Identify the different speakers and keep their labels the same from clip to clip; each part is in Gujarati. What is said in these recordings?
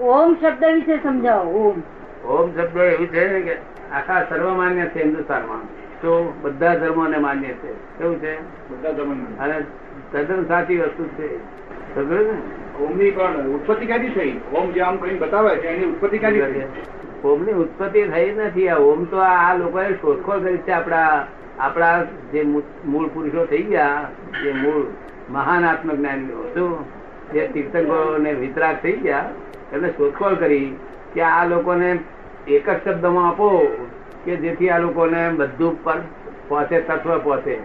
Speaker 1: ઓમ શબ્દ વિશે સમજાવો ઓમ.
Speaker 2: ઓમ શબ્દ એવું છે કે આખા સર્વમાન્ય છે હિન્દુસ્તાનમાં. તો બધા ધર્મોને માન્ય છે. કેવું છે?
Speaker 3: બધા ધર્મોને.
Speaker 2: અને તદ્દન સાચી વસ્તુ છે?
Speaker 3: ઓમની પણ ઉત્પત્તિ ક્યાંથી થઈ? ઓમ જે આમ કરીને બતાવે છે એની ઉત્પત્તિ ક્યાંથી થઈ?
Speaker 2: ઓમની ઉત્પત્તિ થઈ નથી. આ ઓમ તો આ લોકોએ શોધખોળ કરી છે. આપણા આપણા જે મૂળ પુરુષો થઈ ગયા જે મૂળ મહાન આત્મજ્ઞાનીઓ શું? જે તીર્થંકરો ને વિતરાગ થઈ ગયા એમને શોધખોળ કરી કે આ લોકોને એક જ શબ્દમાં આપો કે જેથી આ લોકોને બધું પર પહોંચે, તત્વ પહોંચે.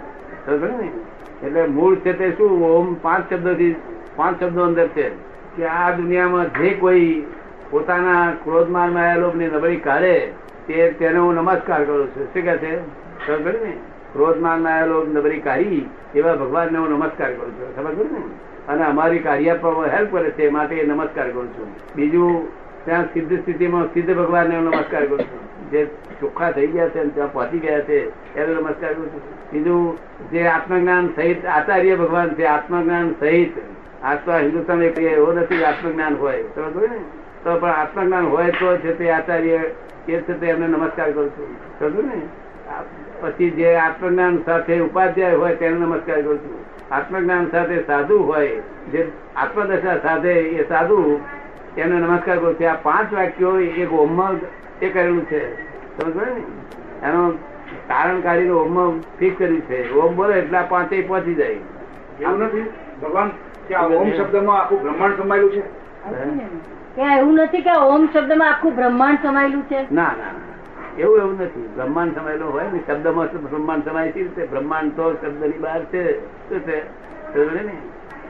Speaker 2: ને? એટલે મૂળ છે તે શું? ઓમ પાંચ શબ્દોથી પાંચ શબ્દો અંદર છે. કે આ દુનિયામાં જે કોઈ પોતાના ક્રોધમાન માયાલોભની નબળી કાઢે, તે તેને હું નમસ્કાર કરું છું. શું કહે છે? સમજ ને? ક્રોધમાન માયાલોભ નબળી કાઢી, એવા ભગવાનને હું નમસ્કાર કરું છું. સમજ ને? અને અમારી કાર્ય આપવામાં હેલ્પ કરે છે માટે નમસ્કાર કરું છું. બીજું, ત્યાં સિદ્ધ સ્થિતિમાં સિદ્ધ ભગવાનને નમસ્કાર કરું છું. જે ચોખ્ખા થઈ ગયા છે ત્યાં પહોંચી ગયા છે, એને નમસ્કાર કરું છું. બીજું, જે આત્મજ્ઞાન સહિત આચાર્ય ભગવાન છે, આત્મજ્ઞાન સહિત, આ તો હિન્દુસ્તાન એક એવો નથી આત્મજ્ઞાન હોય. સમજ પડી ને? તો પણ આત્મજ્ઞાન હોય તો છે તે આચાર્ય એ છે તે એમને નમસ્કાર કરું છું. સમજ્યું ને? પછી જે આત્મજ્ઞાન સાથે ઉપાધ્યાય હોય તેને નમસ્કાર કરું છું. આત્મજ્ઞાન સાથે સાધુ હોય જે આત્મદશા સાધે એ સાધુ એને નમસ્કાર કરું છું. આ પાંચ વાક્યો એક ઓમમાં એ કરેલું છે. સમજ ને? એનો તારણ કાઢીને ઓમમાં ફિક્સ કર્યું છે. ઓમ બોલે એટલે આ પાંચેય પહોંચી જાય.
Speaker 3: એવું નથી? ભગવાન કે આ ઓમ શબ્દમાં આખું બ્રહ્માંડ સમાયેલું છે?
Speaker 1: એવું નથી કે ઓમ શબ્દમાં આખું બ્રહ્માંડ સમાયેલું છે?
Speaker 2: ના ના. એવું એવું નથી. બ્રહ્માંડ સમાયેલું હોય ને શબ્દમાં બ્રહ્માંડ સમાય છે? બ્રહ્માંડ તો શબ્દની બહાર છે. શું છે? ને?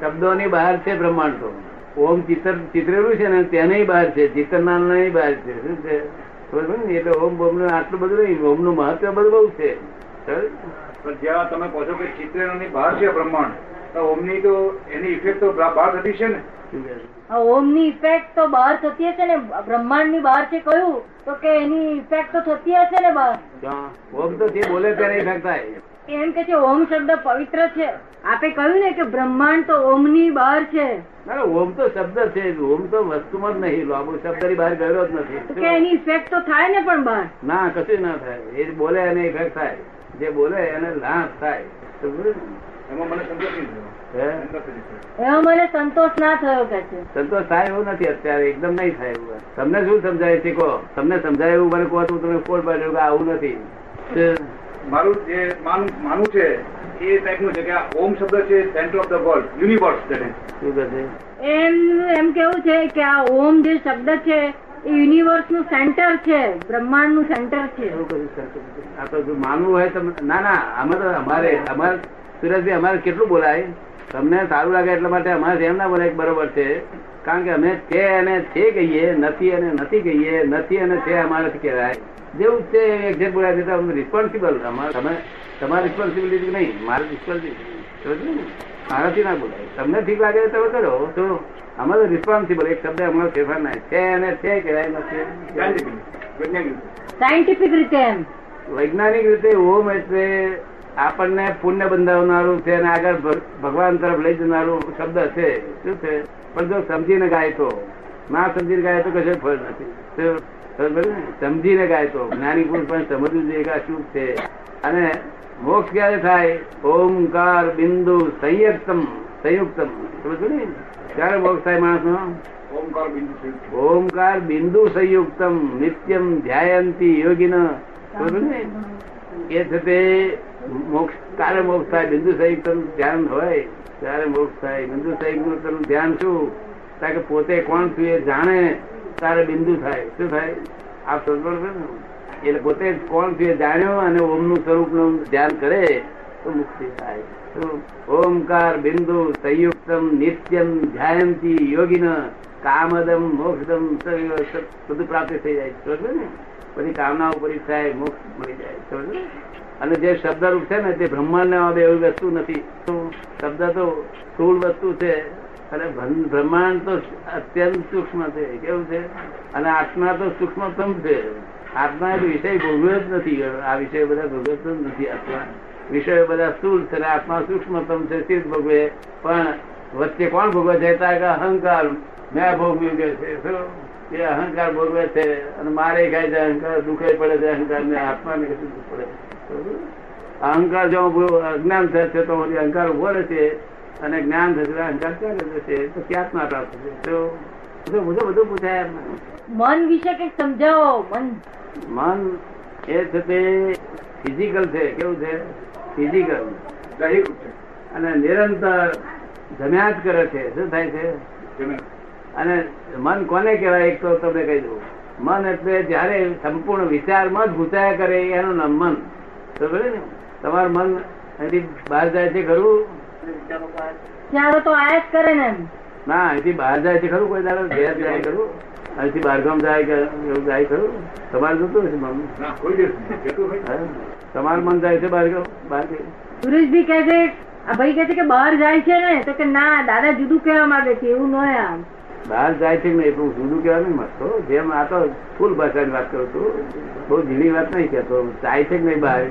Speaker 2: શબ્દોની બહાર છે બ્રહ્માંડ તો. ઓમ ચિત્ર ચિત્રેલું છે ને તેની બહાર છે. ચિત્રનાલની બહાર છે. શું છે? ને? એટલે ઓમ બોમ આટલું બધું નહીં. ઓમનું મહત્વ બધું બહુ છે?
Speaker 3: પણ જ્યાં તમે કહો છો કે ચિત્રની બહાર છે બ્રહ્માંડ ઓમની તો એની ઇફેક્ટ તો બહાર થતી છે ને.
Speaker 1: ઓમ ઓમની ઇફેક્ટ તો બહાર થતી હશે ને. બ્રહ્માંડની બહાર છે કયું તો કે એની ઇફેક્ટ તો થતી હશે ને બહાર.
Speaker 2: ઓમ તો જે બોલે તેને ઇફેક્ટ થાય.
Speaker 1: એમ કે છે ઓમ શબ્દ પવિત્ર છે. આપે કહ્યું ને કે બ્રહ્માંડ તો ઓમની બહાર છે.
Speaker 2: ના ના, ઓમ તો શબ્દ છે. ઓમ તો વસ્તુમાં જ નહીં. લાંબુ શબ્દની બહાર ગયો જ નથી.
Speaker 1: કે એની ઇફેક્ટ તો થાય ને પણ બહાર.
Speaker 2: ના કશું ના થાય. એ બોલે એને ઇફેક્ટ થાય. જે બોલે એને લાભ થાય. ને?
Speaker 3: એમાં મને સંતોષ થયો.
Speaker 1: ના કે છે.
Speaker 2: સંતોષ એવું નથી અત્યારે એકદમ નહીં થાય એવું. તમને શું સમજાય છે કહો? તમને સમજાય એવું મને કહો તો હું તમને પાડ્યું કે આવું નથી?
Speaker 3: મારું જે માન- માનવું છે એ ટાઈપનું છે કે આ ઓમ શબ્દ છે centre of the world universe that
Speaker 2: શું કહે છે?
Speaker 1: એમ એમ કેવું છે કે આ ઓમ જે શબ્દ છે એ યુનિવર્સનું સેન્ટર છે બ્રહ્માંડનું સેન્ટર છે.
Speaker 2: એવું કહ્યું આ તો માનવું હોય તમે ના ના આમાં તો અમારે અમારે સુરજભાઈ અમારે કેટલું બોલાય? તમને સારું લાગે એટલા માટે અમારે એમ ના બોલાય બરોબર છે. કારણ કે અમે છે અને છે કહીએ નથી અને નથી કહીએ નથી અને છે અમારાથી કહેવાય. જેવું છે એક્ઝેક્ટ બોલાય છે તો અમે રિસ્પોન્સિબલ અમારે તમે તમારી રિસ્પોન્સિબિલિટી નહીં મારી રિસ્પોન્સિબિલિટી મારાથી ના બોલાય. તમને ઠીક લાગે તમે કરો. તો અમારો રિસ્પોન્સિબલ એક શબ્દ અમારો ફેરફાર ના છે અને છે કહેવાય નથી.
Speaker 1: સાયન્ટિફિક રીતે.
Speaker 2: વૈજ્ઞાનિક રીતે ઓમ એટલે આપણને પુણ્ય બંધાવનારું છે અને આગળ ભગવાન તરફ લઈ જનારું શબ્દ છે. શું છે? પણ જો સમજીને ગાય તો? ના સમજીને ગાય તો કશો ફળ નથી? સમજીને ગાય તો. જ્ઞાની પુરુષ પણ સમજવું જોઈએ કે શું છે. અને મોક્ષ ક્યારે થાય? ઓમકાર બિંદુ સંયુક્તમ સંયુક્તમ. સમજ ને? ક્યારે મોક્ષ થાય માણસ નો
Speaker 3: ઓમકાર બિંદુ.
Speaker 2: ઓમકાર બિંદુ સંયુક્તમ. નિત્યમ ધ્યાયંતી યોગીન. બરોબર ને? એ છે તે મોક્ષ તારે મોક્ષ થાય, બિંદુ સંયુક્તમ ધ્યાન હોય ત્યારે મોક્ષ થાય. બિંદુ સંયુક્તમ ધ્યાન શું? કારણ કે પોતે કોણ છું એ જાણે, તારે બિંદુ થાય. શું થાય? આપ સમજો છે ને? એટલે પોતે કોણ છું એ જાણ્યો અને ઓમનું સ્વરૂપનું ધ્યાન કરે, તો મુક્તિ થાય? ઓમકાર બિંદુ સંયુક્તમ નિત્યમ ધ્યાયંતી યોગીન કામદમ મોક્ષદમ બધું પ્રાપ્ત થઈ જાય. સમજો ને? પછી કામના ઉપર થાય, મોક્ષ મળી જાય. સમજો ને? અને જે શબ્દરૂપ છે ને, તે બ્રહ્માંડમાં એવી વસ્તુ નથી. તો શબ્દ તો સ્થૂળ વસ્તુ છે, અને બ્રહ્મ- બ્રહ્માંડ તો અત્યંત સૂક્ષ્મ છે. કેવું છે? અને આત્મા તો સૂક્ષ્મતમ છે. આત્મા એ વિષય ભોગવ્યો જ નથી. આ વિષય બધા ભોગવતો જ નથી આત્મા. વિષયો બધા સ્થૂળ છે આત્મા સૂક્ષ્મતમ છે સ્થિર ભોગવે. પણ વચ્ચે કોણ ભોગવે છે? અહંકાર મેં ભોગવ્યું કે છે. એ અહંકાર ભોગવે છે. અને મારે ખાય છે અહંકાર, દુખે પડે છે અહંકાર, ને આત્માને કશું પડે બરોબર? અહંકાર જો અજ્ઞાન થશે તો અહંકાર ઊભો રહેશે અને જ્ઞાન થશે અહંકાર ક્યાં જશે તો ક્યાં ના પ્રાપ્ત થશે. તો બધું બધું પૂછાય
Speaker 1: મન વિશે કંઈક સમજાવો મન.
Speaker 2: મન એ છે તે ફિઝિકલ છે. કેવું છે? ફિઝિકલ અને નિરંતર જમ્યા જ કરે છે. શું થાય છે? અને મન કોને કહેવાય? એક તો તમને કહી દઉં. મન એટલે જયારે સંપૂર્ણ વિચારમાં જ ઘૂંચાયા કરે એનું નામ મન. તમારું મન અહીંથી બહાર જાય છે ખરું?
Speaker 1: વિચારો તો આયા જ કરે ને
Speaker 2: ના અહીંથી બહાર જાય છે ખરું? કોઈ દાડો ઘેર જાય ખરું? અહીંથી બહારગામ જાય કે એવું જાય ખરું? તમારે જોતું હશે મન? તમારું મન જાય છે બહારગામ? બહાર
Speaker 1: સુરેશભાઈ કહે છે આ ભાઈ કહે છે કે બહાર જાય છે ને તો કે ના દાદા જુદું કહેવા માંગે છે એવું ન આમ.
Speaker 2: બહાર જાય છે ને એટલું જુદું કહેવાનું માંગતો જેમ આ તો ફૂલ ભાષાની વાત કરું છું. બહુ ઝીણી વાત નહીં કહેતો. જાય છે કે નહીં બહાર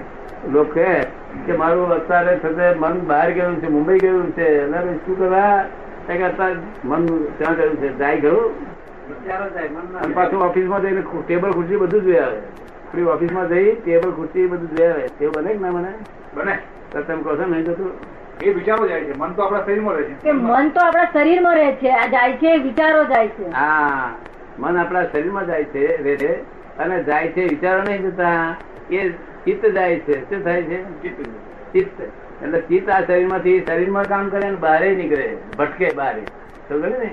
Speaker 2: લોકો કહે કે મારું અત્યારે થશે મન બહાર ગયું છે મુંબઈ ગયું છે. અને શું કરવા? કંઈક અત્યારે મન ત્યાં ગયું છે. જાય ગયું પાછું પાછું ઓફિસમાં જઈને ટેબલ ખુરશી બધું જોઈ આવે. આપણી ઓફિસમાં જઈ ટેબલ ખુરશી બધું જોઈ આવે. એવું બને કે ના બને?
Speaker 3: બને.
Speaker 2: તમે કહો છો નહીં જતું
Speaker 3: એ વિચારો જાય છે. મન તો આપણા શરીરમાં રહે છે.
Speaker 1: મન તો આપણા શરીરમાં રહે છે આ જાય છે વિચારો જાય છે.
Speaker 2: હા મન આપણા શરીરમાં જાય છે રહે છે અને જાય છે વિચારો નહીં જતા એ ચિત્ત જાય છે. શું થાય છે?
Speaker 3: ચિત્ત.
Speaker 2: એટલે ચિત્ત આ શરીરમાંથી શરીરમાં કામ કરે અને બહારે નીકળે. ભટકે બારે સમજે ને?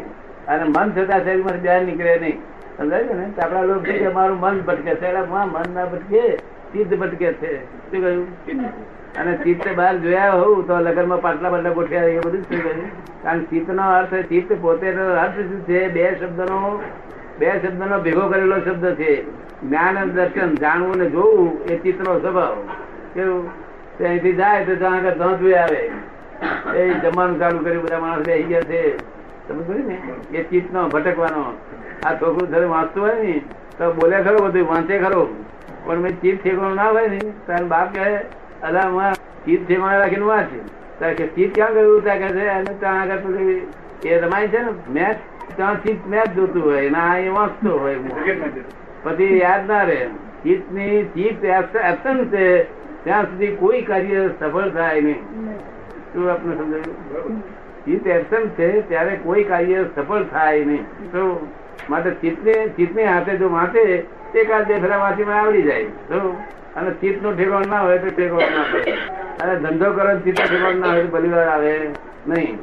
Speaker 2: અને મન થતા શરીરમાંથી બહાર નીકળે નહીં. સમજાય ને? તો આપણા લોકો કે મારું મન ભટકે છે. મન ના ભટકે ચિત્ત ભટકે છે. શું કહ્યું? અને ચિત્ત બહાર જોયા હોઉં તો લગનમાં પાટલા બાટલા ગોઠવ્યા એ બધું શું કર્યું કારણ ચિત્ત નો અર્થ ચિત્ત પોતે અર્થ શું છે? બે શબ્દનો બે શબ્દનો ભેગો કરેલો શબ્દ છે. જ્ઞાન અને દર્શન જાણવું ને જોવું એ ચિત્તનો સ્વભાવ. કેવું? અહીંથી જાય તો ત્યાં આગળ ધોધ જોઈ આવે. એ જમવાનું ચાલુ કર્યું, બધા માણસ બેસી ગયા છે. તમે જોયું ને? એ ચિત્તનો ભટકવાનો. આ છોકરું થયું વાંચતું હોય ને, તો બોલે ખરો બધું, વાંચે ખરો. પણ મેં ચિત્ત ઠેકાણું ના હોય ને તારે બાપ કહે અલા માં ચિત્ત ઠેકાણે રાખીને વાંચે. તાર કે ચીજ ક્યાં ગયું? ત્યાં કે છે અને ત્યાં આગળ એ રમાય છે ને મેચ? ત્યાં ચીજ મેચ જોતું હોય ના એ વાંચતો હોય. પછી યાદ ના રહે. ચીજની ચીજ એબસન્ટ છે. ત્યાં સુધી કોઈ કાર્ય સફળ થાય નહીં. શું આપને સમજાયું? ચિત્ત છે, ત્યારે કોઈ કાર્ય સફળ થાય નહીં. તો માટે ચિત્તને ચિત્તને હાથે જો માથે તે બે ફેરા વાંચીમાં આવડી જાય. તો અને ચિત્ત નો ઠેકાણ ના હોય તો ઠેકાણ ના હોય. અને ધંધો કરો ચિત્ત ઠેકાણ ના હોય તો બલિવાર આવે નહીં.